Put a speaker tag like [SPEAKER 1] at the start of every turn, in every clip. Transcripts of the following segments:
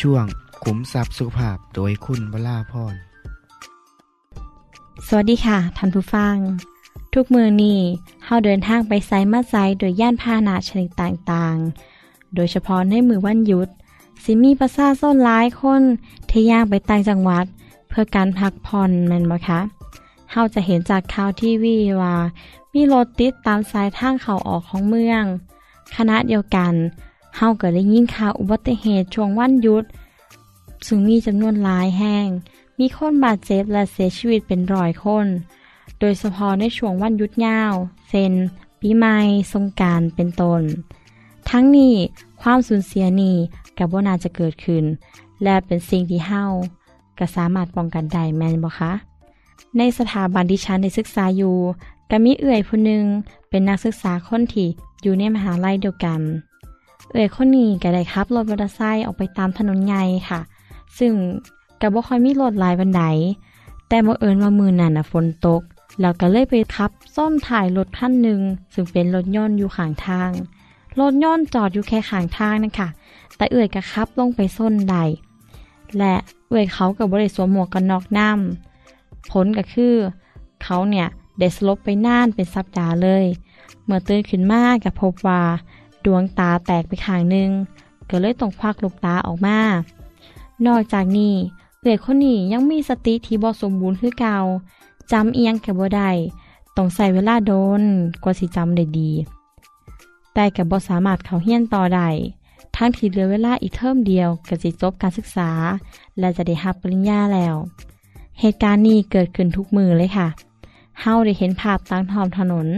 [SPEAKER 1] ช่วงขุมทรัพย์สุขภาพโดยคุณวราพร
[SPEAKER 2] สวัสดีค่ะท่านผู้ฟัง ทุกมือนี้เฮาเดินทางไปไซมาไซโดยย่านพาหนะชนิดต่างๆ โดยเฉพาะในมือวันหยุดสิมีประชาชนหลายคนที่ย่างไปต่างจังหวัด เพื่อการพักผ่อนแม่นบ่คะเฮาจะเห็นจากข่าวทีวีว่า มีรถติดตามสายทางเข้าออกของเมือง คณะเดียวกัน เฮาก็ได้ยินข่าวอุบัติเหตุช่วงวันหยุด ซึ่งมีจำนวนหลายแห่ง มีคนบาดเจ็บและเสียชีวิตเป็นร้อยคน โดยเฉพาะในช่วงวันหยุดยาวเช่นปีใหม่สงการเป็นต้น ทั้งนี้ความสูญเสียนี้กับว่านาจะเกิดขึ้น และเป็นสิ่งที่เฮาก็สามารถป้องกันได้แม่นบ่คะในสถาบันที่ฉันได้ศึกษาอยู่ก็มีเอื่อยผู้หนึ่งเป็นนักศึกษาคนที่อยู่ในมหาลัยเดียวกัน เอื่อยคนนี้ก็ได้ขับรถมอเตอร์ไซค์ออกไปตามถนนใหญ่ค่ะ ซึ่งก็บ่ค่อยมีรถหลายบันไดแต่บังเอิญว่ามือนั่นนะฝนตก แล้วก็เลยไปขับซ่อมถ่ายรถคันหนึ่งซึ่งเป็นรถยนต์อยู่ข้างทาง รถยนต์จอดอยู่แค่ข้างทางนั่นค่ะแต่เอื่อยก็ขับลงไปส้นใด และเอื่อยเขากับบริสวมหมวกกันน็อกน้ำผลก็คือ เขาเนี่ยได้สลบไปน่านเป็นสัปดาห์เลย เมื่อตื่นขึ้นมาก็พบว่า ดวงตาแตกไปข้างหนึ่งก็เลยต้องควักลูกตาออกมา นอกจากนี้เอื่อยคนนี้ยังมีสติที่บ่สมบูรณ์คือเก่าจำเอียงแกบ่ได้ต้องใส่เวลาโดนกว่าสิจำได้ดี แต่แกบ่สามารถเขาเฮียนต่อได้ทั้งที่เหลือเวลาอีกเทอมเดียวก็สิจบการศึกษา และจะได้รับปริญญาแล้ว เหตุการณ์นี้เกิดขึ้นทุกมือเลยค่ะเฮาได้เห็นภาพตามท้องถนน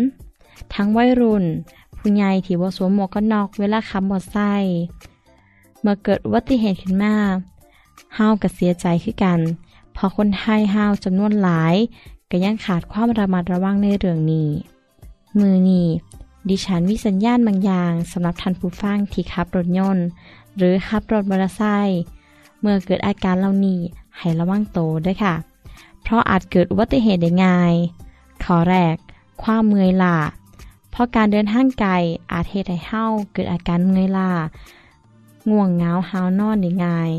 [SPEAKER 2] ทั้งวัยรุ่น ผู้ใหญ่ที่บ่สวมหมวกกันน็อกเวลาขับมอเตอร์ไซค์เมื่อเกิดอุบัติเหตุขึ้นมาเฮาก็เสียใจคือกันเพราะคนไทยเฮาจำนวนหลายก็ยังขาดความระมัดระวังในเรื่องนี้ มือนี้ดิฉันมีสัญญาณบางอย่างสำหรับท่านผู้ฟังที่ขับรถยนต์ หรือขับรถมอเตอร์ไซค์เมื่อเกิดอาการเหล่านี้ให้ระวังโตด้วยค่ะ เพราะอาจเกิดอุบัติเหตุได้ง่าย ข้อแรก ความเมื่อยล้า เพราะการเดินทางไกลอาจเหตุให้เฮาเกิดอาการเมื่อยล้าง่วงเงาหาวนอนได้ง่าย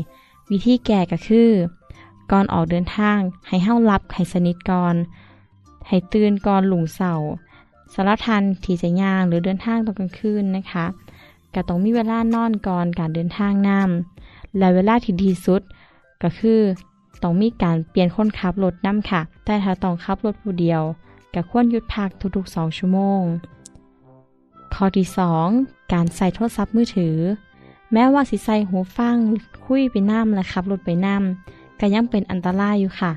[SPEAKER 2] วิธีแก้ก็คือ ก่อนออกเดินทางให้เฮาหลับให้สนิทก่อนให้ตื่นก่อนหลุงเสาสารทันที่จะย่างหรือเดินทางตอนกลางคืนนะคะก็ต้องมีเวลานอนก่อนการเดินทางนำและเวลาที่ดีสุด ก็คือต้องมีการเปลี่ยนคนขับรถน้ำค่ะ แต่ถ้าต้องขับรถผู้เดียวก็ควรหยุดพักทุกๆ 2 ชั่วโมง ข้อที่ 2 การใส่โทรศัพท์มือถือ แม้ว่าสิใส่หูฟังคุยไปน้ำและขับรถไปน้ำก็ยังเป็นอันตรายอยู่ค่ะ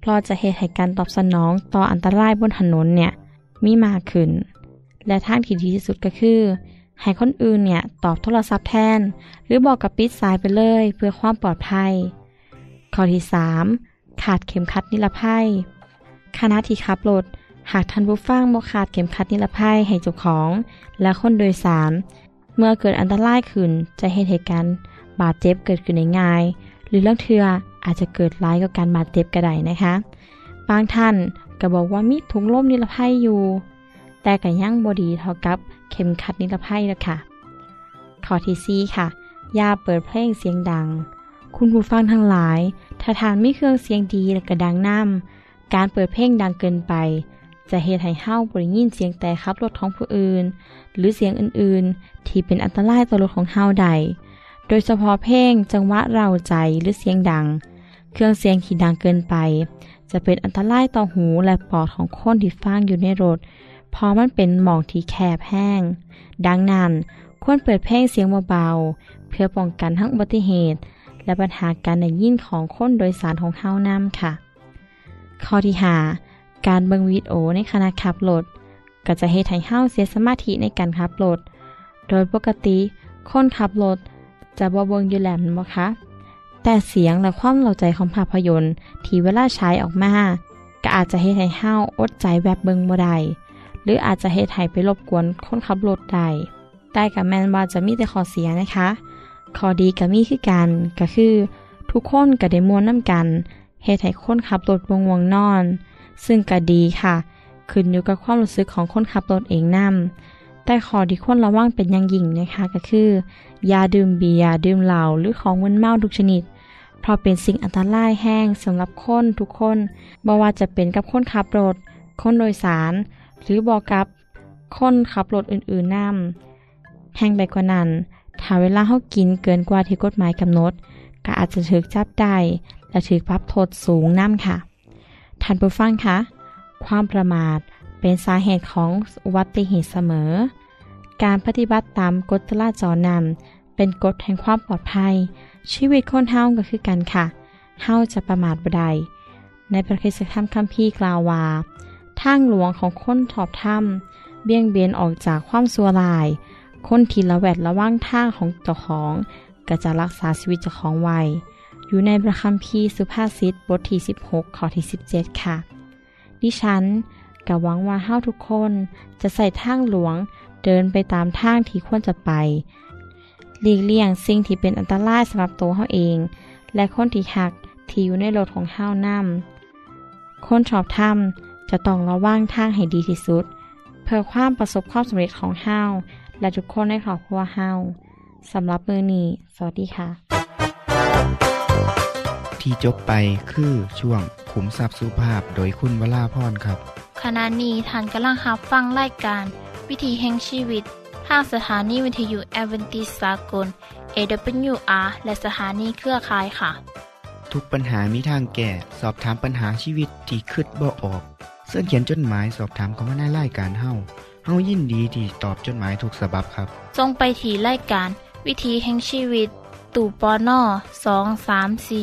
[SPEAKER 2] เพราะจะเหตุให้การตอบสนองต่ออันตรายบนถนนเนี่ยมีมากขึ้น และทางที่ดีที่สุดก็คือ ให้คนอื่นเนี่ยตอบโทรศัพท์แทน หรือบอกกับปิดสายไปเลยเพื่อความปลอดภัย ข้อที่ 3 ขาดเข็มขัดนิรภัยขณะที่ขับรถ หากท่านผู้ฟังบ่ขาดเข็มขัดนิรภัยให้เจ้าของ และคนโดยสาร เมื่อเกิดอันตรายขึ้นจะเห็นเหตุการณ์บาดเจ็บเกิดขึ้นง่าย หรือเรื่องเทืออาจจะเกิดร้ายกับการบาดเจ็บก็ไดนะคะ บางท่านก็บอกว่ามีถุงลมนิรภัยอยู่ แต่ก็ยังบดีเท่ากับเข็มขัดนิรภัยแล้วค่ะข้อที่สี่ค่ะอย่าเปิดเพลงเสียงดัง คุณผู้ฟังทั้งหลาย ถ้าทานไม่เครื่องเสียงดีและก็ดังน้ำการเปิดเพลงดังเกินไป จะเหตุให้เฮ้าบริยินเสียงแต่ขับรถของผู้อื่น หรือเสียงอื่นๆ ที่เป็นอันตรายต่อรถของเฮ้าใด โดยเฉพาะเพลงจังหวะเราใจหรือเสียงดัง เครื่องเสียงที่ดังเกินไป จะเป็นอันตรายต่อหูและปอดของคนที่ฟังอยู่ในรถเพราะมันเป็นหมองที่แคบแห้ง ดังนั้นควรเปิดเพลงเสียงเบาๆเพื่อป้องกันทั้งอุบัติเหตุ และปัญหาการได้ยินของคนโดยสารของเฮานำค่ะ ข้อที่หา การเบิงวิดีโอในขณะขับรถก็จะเฮ็ดให้เฮาเสียสมาธิในการขับรถ โดยปกติคนขับรถจะบ่เบิงอยู่แล้วแม่นบ่คะ แต่เสียงและความเล่าใจของภาพยนตร์ที่เวลาใช้ออกมา ก็อาจจะเฮ็ดให้เฮาอดใจแบบเบิ่งบ่ได้หรืออาจจะเฮ็ดให้ไปรบกวนคนขับรถได้แต่กับแมนว่าจะมีแต่ข้อเสียนะคะ ข้อดีก็มีคือกันก็คือ ทุกคนก็ได้มวนน้ำกันเฮ็ดให้คนขับรถวงวงนอน ซึ่งก็ดีค่ะ ขึ้นอยู่กับความรู้สึกของคนขับรถเองนํแต่ข้อที่ควรระวังเป็นอย่างยิ่งนะคะก็คืออย่าดื่มเบียร์ดื่มเหล้าหรือของมึนเมาทุกชนิด เพราะเป็นสิ่งอันตรายแห้งสำหรับคนทุกคนบ่ว่าจะเป็นกับคนขับรถ คนโดยสาร หรือบอกกับคนขับรถอื่นๆนํแห่งไปกว่านั้นถ้าเวลาเขากินเกินกว่าที่กฎหมายกำหนด ก็อาจจะถูกจับได้และถูกปรับโทษสูงน้ำค่ะ ท่านผู้ฟังคะ ความประมาทเป็นสาเหตุของอุบัติเหตุเสมอ การปฏิบัติตามกฎจราจรนำเป็นกฎแห่งความปลอดภัย ชีวิตคนเฮาก็คือกันค่ะเฮาจะประมาทบ่ได้ในพระคริสตธรรมคัมภีร์กล่าวว่าทางหลวงของคนถอบถ้ำเบี่ยงเบนออกจากความสัวลาย คนที่ละแวดระว่างทางของเจ้าของ ก็จะรักษาชีวิตเจ้าของไว้ อยู่ในพระคัมภีร์สุภาษิตบทที่ 16 ข้อที่ 17 ค่ะ ดิฉันก็หวังว่าเฮาทุกคนจะใส่ทางหลวงเดินไปตามทางที่ควรจะไป หลีกเลี่ยงสิ่งที่เป็นอันตรายสำหรับตัวเฮาเอง และคนที่หักที่อยู่ในรถของเฮานำคนชอบทำจะต้องระวังทางให้ดีที่สุด เพื่อความประสบความสำเร็จของเฮาและทุกคนในครอบครัวเฮาสำหรับมือนี้ สวัสดีค่ะ
[SPEAKER 1] ที่จบไปคือช่วงขุมทรัพย์สุภาพโดยคุณวราพรครับ
[SPEAKER 3] ขณะนี้ท่านกำลังรับฟังรายการ วิถีแห่งชีวิตทางสถานีวิทยุแอเวนติสากล AWR และสถานีเครือข่ายค่ะ
[SPEAKER 1] ทุกปัญหามีทางแก้สอบถามปัญหาชีวิตที่คืดบ่ออก เสื้อเขียนจดหมายสอบถามเขามาในรายการเฮาเฮายินดีที่ตอบจดหมายถูกสาบบครับ
[SPEAKER 3] ทรงไปถีรายการ วิถีแห่งชีวิตตู่ปอน่อสองสามสี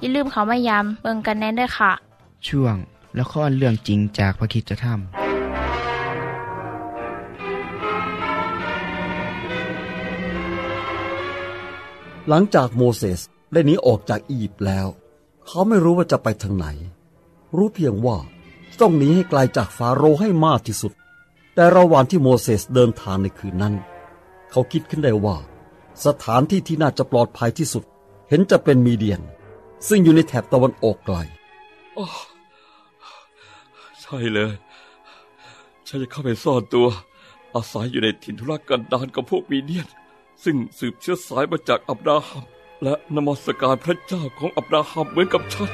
[SPEAKER 3] อย่าลืมเขามายามเบิงกันแน่นด้วยค่ะ
[SPEAKER 1] ช่วงละครเรื่องจริงจากพระคิดจะทำ
[SPEAKER 4] หลังจากโมเสสได้หนีออกจากอียิปต์แล้ว เขาไม่รู้ว่าจะไปทางไหน รู้เพียงว่าต้องหนีให้ไกลจากฟาโรห์ให้มากที่สุด แต่ระหว่างที่โมเสสเดินทางในคืนนั้น เขาคิดขึ้นได้ว่า สถานที่ที่น่าจะปลอดภัยที่สุด เห็นจะเป็นมีเดียน ซึ่งอยู่ในแถบตะวันออกไกล
[SPEAKER 5] อ้อใช่เลย ฉันจะเข้าไปซ่อนตัว อาศัยอยู่ในถิ่นทุรกันดารกับพวกมีเดียน ซึ่งสืบเชื้อสายมาจากอับราฮัม และนมัสการพระเจ้าของอับราฮัมเหมือนกับฉัน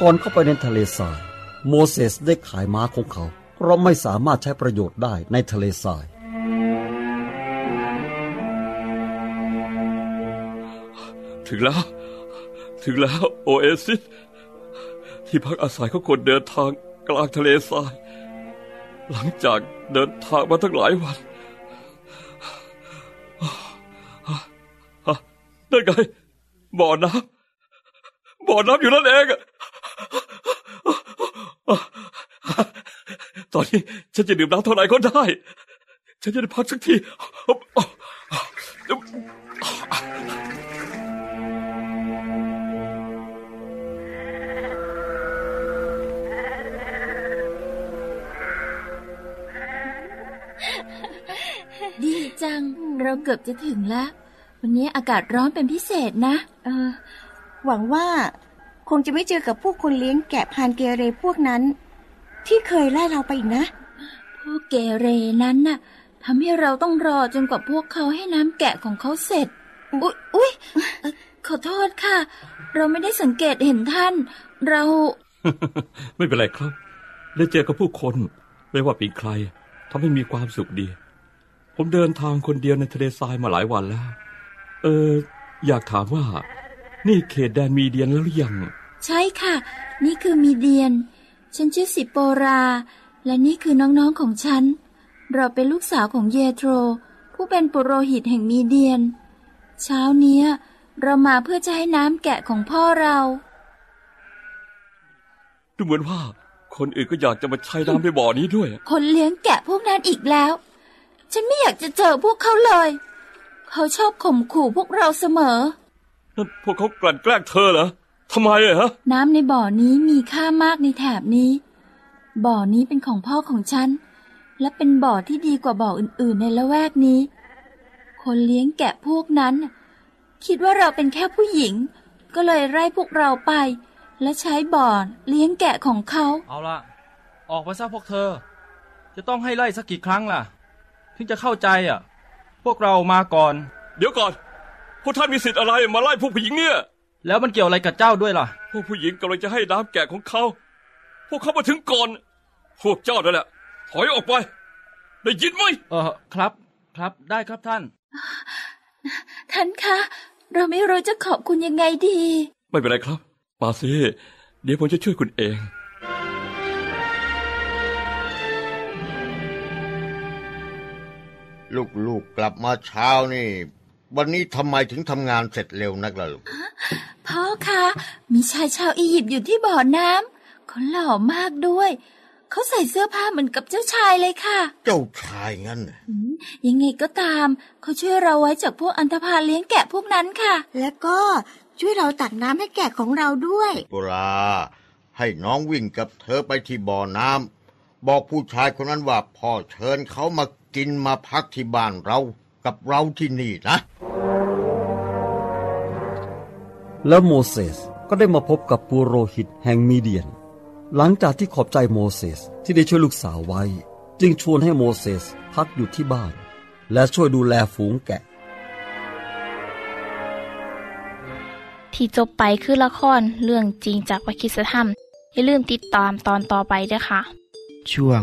[SPEAKER 4] ก่อนเข้าไปในทะเลทราย โมเสสได้ขายม้าของเขา เพราะไม่สามารถใช้ประโยชน์ได้ในทะเลทราย
[SPEAKER 5] ถึงแล้ว ถึงแล้วโอเอซิสที่พักอาศัยของคนเดินทางกลางทะเลทราย หลังจากเดินทางมาทั้งหลายวันนั่นไงบ่อน้ำบ่อน้ำอยู่นั่นเองตอนนี้ฉันจะดื่มน้ำเท่าไหร่ก็ได้ ฉันจะได้พักสักที
[SPEAKER 6] เราเกือบจะถึงแล้ว วันนี้อากาศร้อนเป็นพิเศษนะ
[SPEAKER 7] เออ หวังว่าคงจะไม่เจอกับพวกคนเลี้ยงแกะพานเกเรพวกนั้น ที่เคยไล่เราไปอีกนะ
[SPEAKER 6] พวกเกเรนั้นน่ะทำให้เราต้องรอจนกว่าพวกเขาให้น้ำแกะของเขาเสร็จ อุ๊ยอุ๊ยเอ่อขอโทษค่ะ เราไม่ได้สังเกตเห็นท่าน เรา
[SPEAKER 5] ไม่เป็นไรครับ ได้เจอกับผู้คน ไม่ว่าเป็นใครทำให้มีความสุขดี ผมเดินทางคนเดียวในทะเลทรายมาหลายวันแล้ว เออ อยากถามว่า นี่เขตแดนมีเดียนแล้วหรือยัง
[SPEAKER 6] ใช่ค่ะ นี่คือมีเดียน ฉันชื่อสิโปรา และนี่คือน้องๆของฉัน เราเป็นลูกสาวของเยโทร ผู้เป็นปุโรหิตแห่งมีเดียน เช้าเนี้ย เรามาเพื่อจะให้น้ำแกะของพ่อเรา
[SPEAKER 5] ดูเหมือนว่า คนอื่นก็อยากจะมาใช้น้ำในบ่อนี้ด้วย
[SPEAKER 6] คนเลี้ยงแกะพวกนั้นอีกแล้ว ฉันไม่อยากจะเจอพวกเขาเลย เขาชอบข่มขู่พวกเราเสมอ
[SPEAKER 5] นั่นพวกเขากลั่นแกล้งเธอเหรอทำไมอะฮะ
[SPEAKER 6] น้ำในบ่อนี้มีค่ามากในแถบนี้ บ่อนี้เป็นของพ่อของฉัน และเป็นบ่อที่ดีกว่าบ่ออื่นๆในละแวกนี้ คนเลี้ยงแกะพวกนั้น คิดว่าเราเป็นแค่ผู้หญิง ก็เลยไล่พวกเราไป และใช้บ่อเลี้ยงแกะของเขา
[SPEAKER 8] เอาละออกไปซะพวกเธอ จะต้องให้ไล่สักกี่ครั้งล่ะ ถึงจะเข้าใจอะ พวกเรามาก่อน
[SPEAKER 5] เดี๋ยวก่อน พวกท่านมีสิทธิ์อะไรมาไล่พวกผู้หญิงเนี่ย
[SPEAKER 8] แล้วมันเกี่ยวอะไรกับเจ้าด้วยล่ะ
[SPEAKER 5] พวกผู้หญิงกำลังจะให้น้ำแกะของเขา พวกเขามาถึงก่อน พวกเจ้านั่นแหละ ถอยออกไป ได้ยินไหม
[SPEAKER 8] เออครับ ครับ ได้ครับท่าน
[SPEAKER 6] ท่านคะ เราไม่รู้จะขอบคุณยังไงดี
[SPEAKER 5] ไม่เป็นไรครับ มาสิ เดี๋ยวผมจะช่วยคุณเอง
[SPEAKER 9] ลูกๆกลับมาเช้านี่ วันนี้ทำไมถึงทำงานเสร็จเร็วนักล่ะลูก
[SPEAKER 6] พ่อคะมีชายชาวอียิปต์อยู่ที่บ่อน้ำเขาหล่อมากด้วย เขาใส่เสื้อผ้าเหมือนกับเจ้าชายเลยค่ะ
[SPEAKER 9] เจ้าชายงั้นน่ะ
[SPEAKER 6] อืมยังไงก็ตาม เขาช่วยเราไว้จากพวกอันธพาลเลี้ยงแกะพวกนั้นค่ะ
[SPEAKER 7] แล้วก็ช่วยเราตักน้ำให้แกะของเราด้วย
[SPEAKER 9] ปุราให้น้องวิ่งกับเธอไปที่บ่อน้ำบอกผู้ชายคนนั้นว่าพ่อเชิญเขามา กินมาพักที่บ้านเรากับเราที่นี่นะ
[SPEAKER 4] แล้วโมเสสก็ได้มาพบกับปุโรหิตแห่งมีเดียน หลังจากที่ขอบใจโมเสสที่ได้ช่วยลูกสาวไว้ จึงชวนให้โมเสสพักอยู่ที่บ้าน และช่วยดูแลฝูงแกะ
[SPEAKER 3] ที่จบไปคือละครเรื่องจริงจากวิคิสธรรม อย่าลืมติดตามตอนต่อไปด้วยค่ะ
[SPEAKER 1] ช่วง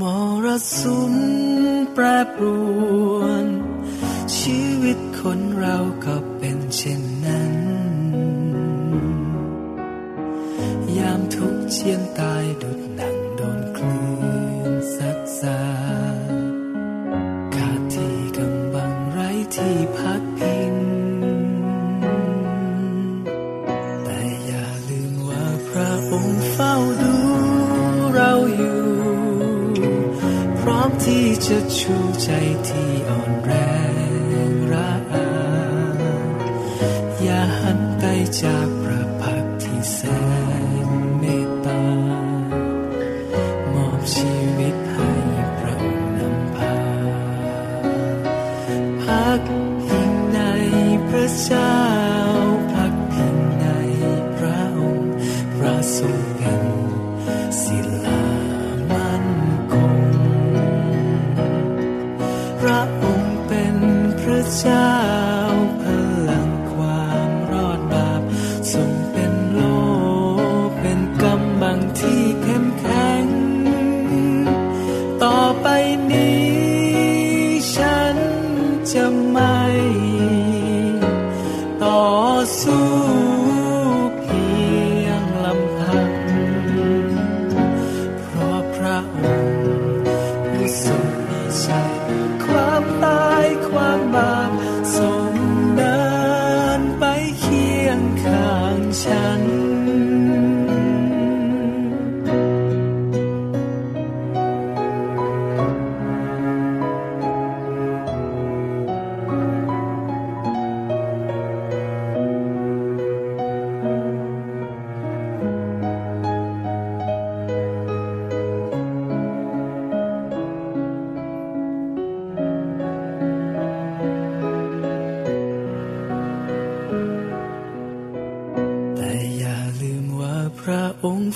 [SPEAKER 10] มรสุมแปรปรวน ชีวิตคนเราก็เป็นเช่นนั้น ยามทุกเชียนตายดุดหนัง จะชูใจที่อ่อนแรง พ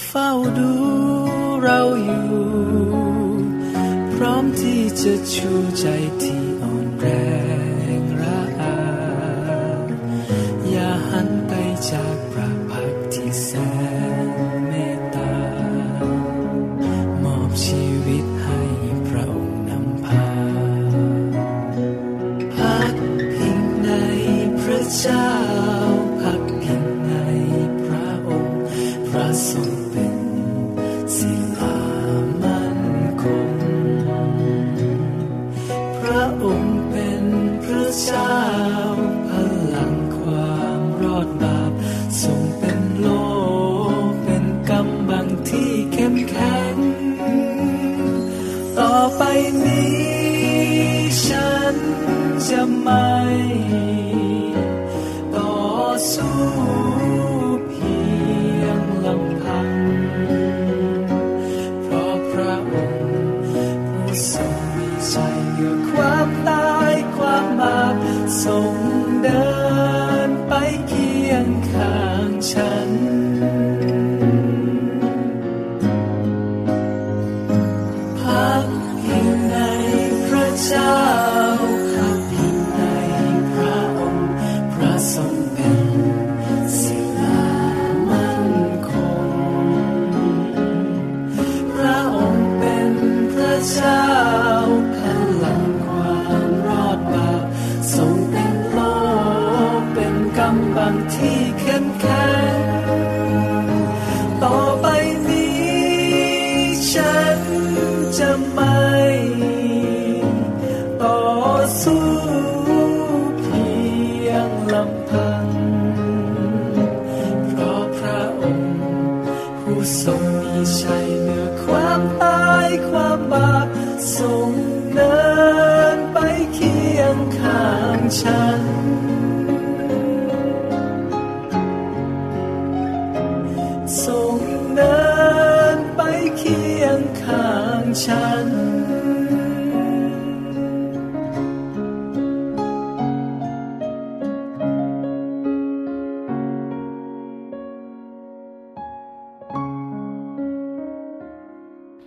[SPEAKER 10] เฝ้าดูเราอยู่ พร้อมที่จะชูใจที่ เจ้าพลังความรอดบาปทรงเป็นโลเป็นกำบังที่เข้มแข็ง ต่อไปนี้ฉันจะไม่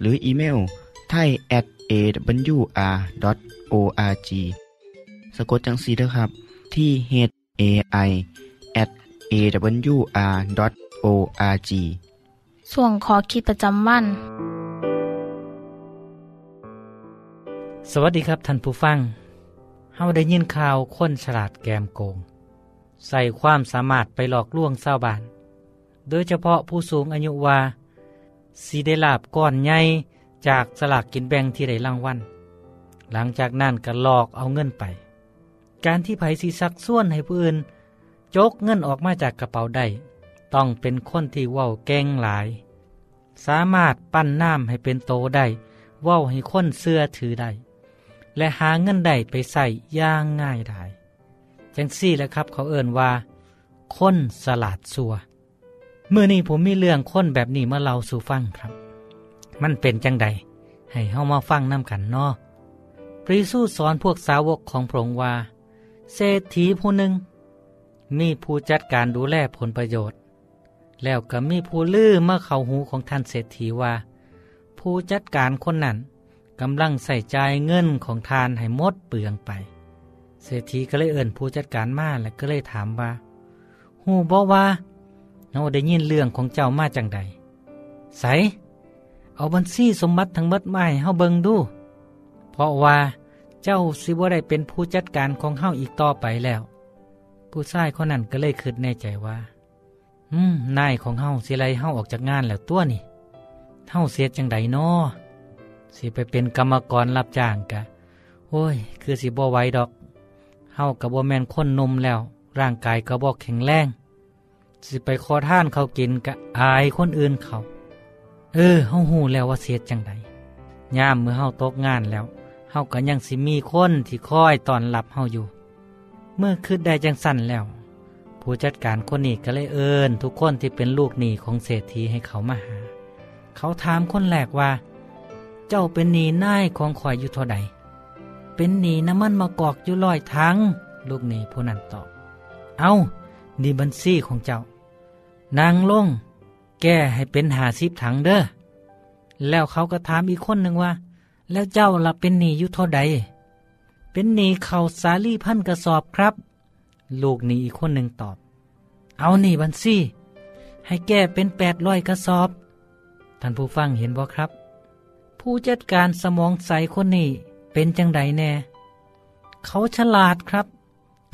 [SPEAKER 1] หรืออีเมลไทย at awr.org สะกดจังสีนะครับที่ h a i at awr.org
[SPEAKER 3] ส่วนขอคิดประจำวัน
[SPEAKER 11] สวัสดีครับท่านผู้ฟังเฮาได้ยินข่าวคนฉลาดแกมโกง ใส่ความสามารถไปหลอกลวงชาวบ้าน โดยเฉพาะผู้สูงอายุว่า สีได้ลาบก้อนใหญ่จากสลากกินแบ่งที่ได้รางวัลหลังจากนั้นก็หลอกเอาเงินไป การที่ไผสิซักส่วนให้ผู้อื่นจกเงินออกมาจากกระเป๋าได้ ต้องเป็นคนที่เว้าเก่งหลาย สามารถปั้นน้ำให้เป็นโตได้เว้าให้คนเสื้อถือได้ และหาเงินได้ไปใส่ย่างง่ายได้จังซี่แหละครับเขาเอ่นว่า คนสลาดสัว เมื่อนี้ผมมีเรื่องค้นแบบนี้มาเล่าสู่ฟังครับ มันเป็นจังใด ให้เฮามาฟังน้ำกันเนาะพระเยซูสอนพวกสาวกของพระองค์ว่า เศรษฐีผู้หนึ่ง มีผู้จัดการดูแลผลประโยชน์ แล้วก็มีผู้ลือเมื่อเข้าหูของท่านเศรษฐีว่า ผู้จัดการคนนั้นกำลังใส่ใจเงินของทานให้หมดเปลืองไป เศรษฐีก็เลยเอิ่นผู้จัดการมาและก็เลยถามว่า หูบอกว่า เราได้ยินเรื่องของเจ้ามาจังใด ใส เอาบัญชีสมบัติทั้งหมดมาให้เฮาเบิงดู เพราะว่าเจ้าสิบ่ได้เป็นผู้จัดการของเฮาอีกต่อไปแล้ว ผู้ชายคนนั้นก็เลยคิดในใจว่า อืม นายของเฮาสิไล่เฮาออกจากงานแล้วตัวนี่เฮาเสียจังใดนาะสิไปเป็นกรรมกรรับจ้างกะ โอ้ย คือสิบ่ไหวดอก เฮากับบ่แมนคนนมแล้ว ร่างกายก็บ่แข็งแรง สิไปขอท่านเขากินกะอายคนอื่นเขา เออเฮาหูแล้วว่าเสียจังใดยามเมื่อเฮาตกงานแล้วเฮาก็ยังสิมีคนที่คอยตอนรับเฮาอยู่ เมื่อคืดได้จังสั่นแล้ว ผู้จัดการคนนี้ก็เลยเอิญทุกคนที่เป็นลูกหนี้ของเศรษฐีให้เขามาหา เขาถามคนแรกว่า เจ้าเป็นหนี้นายของข่อยอยู่เท่าใดเป็นหนี้น้ำมันมากอกอยู่ลอยทั้งลูกหนี้ผู้นั้นตอบเอา นี่บัญชีของเจ้า นางลง แก้ให้เป็นหาสิบถังเด้อ แล้วเขาก็ถามอีกคนหนึ่งว่า แล้วเจ้าล่ะเป็นหนี้อยู่เท่าใด เป็นหนี้เขาสาลี่พันกระสอบครับ ลูกหนี้อีกคนหนึ่งตอบ เอาหนี้บัญชีให้แก้เป็นแปดร้อยกระสอบ ท่านผู้ฟังเห็นบ่ครับ ผู้จัดการสมองใสคนนี้เป็นจังใดแน่ เขาฉลาดครับ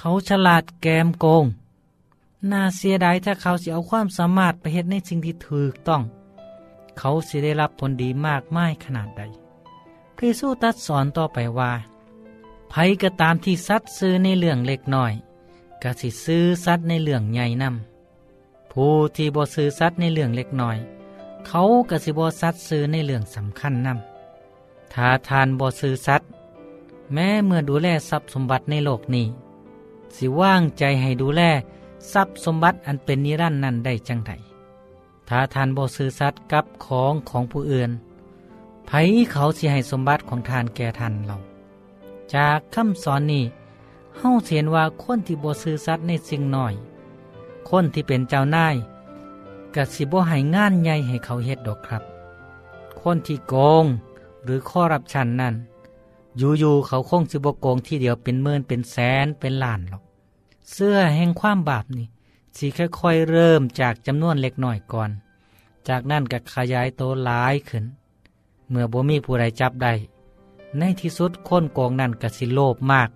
[SPEAKER 11] เขาฉลาดแกมโกง น่าเสียดายถ้าเขาสิเอาความสามารถไปเฮ็ดในสิ่งที่ถูกต้อง เขาสิได้รับผลดีมากมายขนาดใด พระเยซูตรัสสอนต่อไปว่าไผก็ตามที่สัตว์ซื้อในเรื่องเล็กน้อยก็สิซื้อสัตว์ในเรื่องใหญ่นำผู้ที่บ่ซื้อสัตว์ในเรื่องเล็กน้อย เขาก็สิบ่สัตว์ซื้อในเรื่องสำคัญนำถ้าทานบ่ซื้อสัตว์แม้เมื่อดูแลทรัพย์สมบัติในโลกนี้ สิว่างใจให้ดูแล ทรัพย์สมบัติอันเป็นนิรันดร์นั้นได้จังไดถ้าทานบ่ซื้อสัตว์กับของของผู้อื่นไผเขาสิให้สมบัติของทานแก่ท่านเรา จากคำสอนนี้เฮาเห็นว่าคนที่บ่ซื้อสัตว์ในสิ่งน้อย คนที่เป็นเจ้านายกะสิบ่ให้งานใหญ่ให้เขาเฮ็ดดอกครับ คนที่โกงหรือข้อรับชันนั่นอยู่ๆเขาคงสิบ่โกงที่เดียวเป็นหมื่นเป็นแสนเป็นล้านหรอก เสื้อแห่งความบาปนี่สิค่อยๆเริ่มจากจำนวนเล็กหน้อยก่อน จากนั้นก็ขยายโตหลายขึ้น เมื่อบ่มีผู้ใดจับได้ ในที่สุดคนโกงนั่นก็สิโลภมาก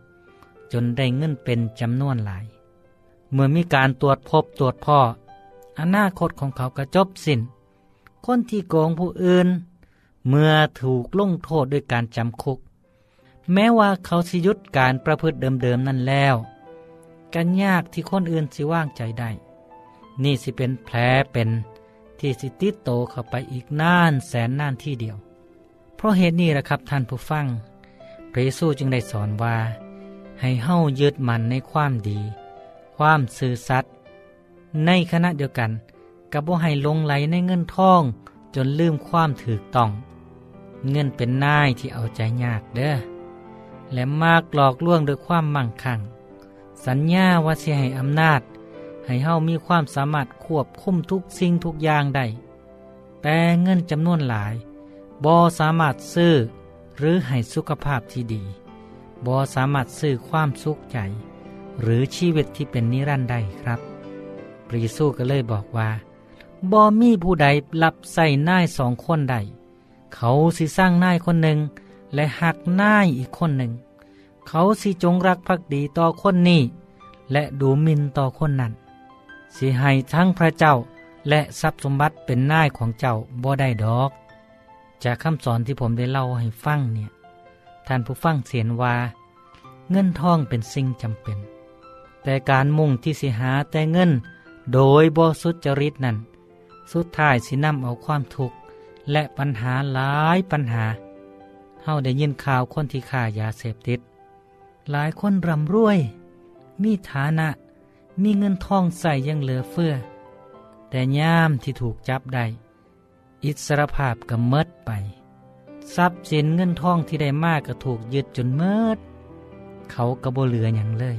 [SPEAKER 11] จนได้เงินเป็นจำนวนหลาย เมื่อมีการตรวจพบตรวจพ่อ อนาคตของเขาก็จบสิน้น คนที่โกงผู้อื่น เมื่อถูกลงโทษด้วยการจำคุก แม้ว่าเขาสิยุดการประพฤติเดิมๆนั่นแล้ว กันยากที่คนอื่นสิว่างใจได้ นี่สิเป็นแผลเป็นที่สิติดโตเข้าไปอีกน่านแสนน่านที่เดียว เพราะเหตุนี้แหละครับท่านผู้ฟัง พระเยซูจึงได้สอนว่า ให้เฮ้ายึดมันในความดี ความซื่อสัตย์ในขณะเดียวกันกับบ่าให้ลงไหลในเงินทอง จนลืมความถือต้อง เงินเป็นนายที่เอาใจยากเด้อและมากหลอกลวงด้วยความมั่งคั่ง สัญญาว่าสิให้อำนาจ ให้เฮามีความสามารถควบคุมทุกสิ่งทุกอย่างได้ แต่เงินจำนวนหลายบ่สามารถซื้อ หรือให้สุขภาพที่ดีบ่สามารถซื้อความสุขใจ หรือชีวิตที่เป็นนิรันดร์ได้ครับพระเยซูก็เลยบอกว่าบ่มีผู้ใดรับใส่นายสองคนใด เขาสิสร้างนายคนหนึ่ง และหักนายอีกคนหนึ่ง เขาสิจงรักภักดีต่อคนนี้ และดูมินต่อคนนั้น สิให้ทั้งพระเจ้าและทรัพย์สมบัติเป็นนายของเจ้าบ่ได้ดอก จากคำสอนที่ผมได้เล่าให้ฟังเนี่ย ท่านผู้ฟังเสียนว่า เงินทองเป็นสิ่งจำเป็น แต่การมุ่งที่สิหาแต่เงิน โดยบ่สุจริตนั้น สุดท้ายสินำเอาความทุกข์และปัญหาหลายปัญหาเฮาได้ยินข่าวคนที่ฆ่ายาเสพติด หลายคนร่ำรวย มีฐานะ มีเงินทองใส่ยังเหลือเฟือ แต่ย่ามที่ถูกจับได้ อิสรภาพก็เมดไป ทรัพย์สินเงินทองที่ได้มากก็ถูกยึดจนเมิด เขาก็บ่เหลืออย่างเลย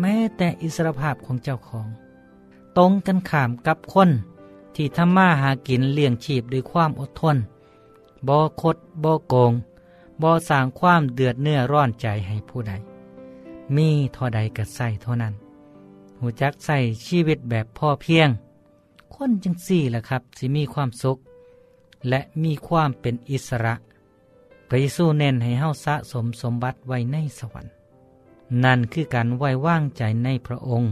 [SPEAKER 11] แม้แต่อิสรภาพของเจ้าของ ตรงกันข้ามกับคนที่ทำมาหากินเลี้ยงชีพด้วยความอดทนบ่คดบ่โกง บ่สร้างความเดือดเนื้อร้อนใจให้ผู้ใด มีเท่าใดก็ใส่เท่านั้น หูจักใส่ชีวิตแบบพ่อเพียง คนจังสี่แหละครับสิมีความสุข และมีความเป็นอิสระพระเยซูเน้นให้เฮาสะสมสมบัติไว้ในสวรรค์ นั่นคือการไว้วางใจในพระองค์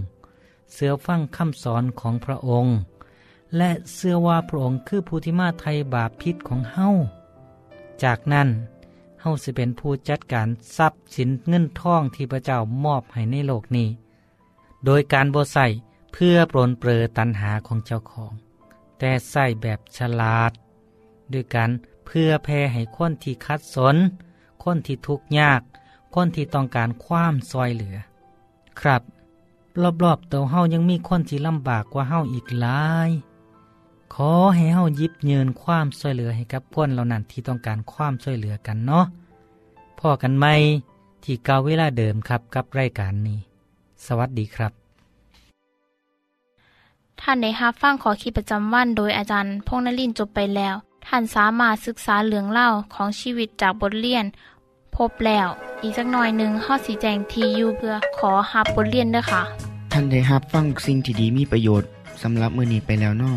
[SPEAKER 11] เสือฟังคำสอนของพระองค์ และเสื้อว่าพระองค์คือผู้ที่มาไทยบาปพิษของเฮาจากนั้น เฮาสิเป็นผู้จัดการทรัพย์สินเงินทองที่พระเจ้ามอบให้ในโลกนี้ โดยการบ่ใส่เพื่อปรนเปรอตันหาของเจ้าของ แต่ใส่แบบฉลาด ด้วยการเพื่อแพ่ให้คนที่คัดสน คนที่ทุกข์ยาก คนที่ต้องการความซอยเหลือ ครับ รอบๆตัวเฮายังมีคนที่ลำบากกว่าเฮาอีกหลาย ขอให้เฮายิบเยินความช่วยเหลือให้กับคนเหล่านั้นที่ต้องการความช่วยเหลือกันเนาะพ่อกันไหมที่เก่าเวลาเดิมครับกับรายการนี้ สวัสดีครับ
[SPEAKER 3] ท่านได้รับฟังขอคิดประจำวันโดยอาจารย์พงษ์นลินทร์จบไปแล้ว ท่านสามารถศึกษาเรื่องเล่าของชีวิตจากบทเรียน พบแล้ว อีกสักหน่อยหนึ่งข้อสีแจงทีอยู่เพื่อขอฮับบทเรียนด้วยค่ะ
[SPEAKER 1] ท่านได้รับฟังสิ่งที่ดีมีประโยชน์สำหรับมื้อนี้ไปแล้วเนาะ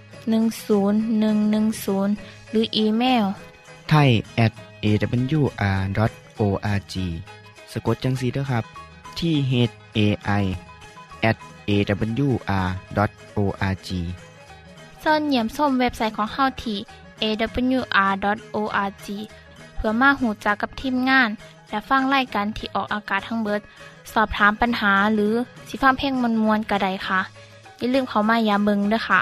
[SPEAKER 3] 10110 หรืออีเมล
[SPEAKER 1] ไทย at awr.org สะกดจังสีด้วยครับ ที่ h a i at awr.org
[SPEAKER 3] เสินเหยี่ยมส้มเว็บไซต์ของเฮาที่ awr.org เพื่อมาหูจักกับทีมงาน และฟังไล่กันที่ออกอากาศทั้งเบิด สอบถามปัญหาหรือสิฟ้าเพ่งมวลมวลกระไดค่ะ อย่าลืมเขามายาเบิงด้วยค่ะ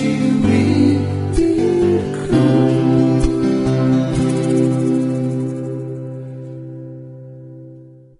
[SPEAKER 1] you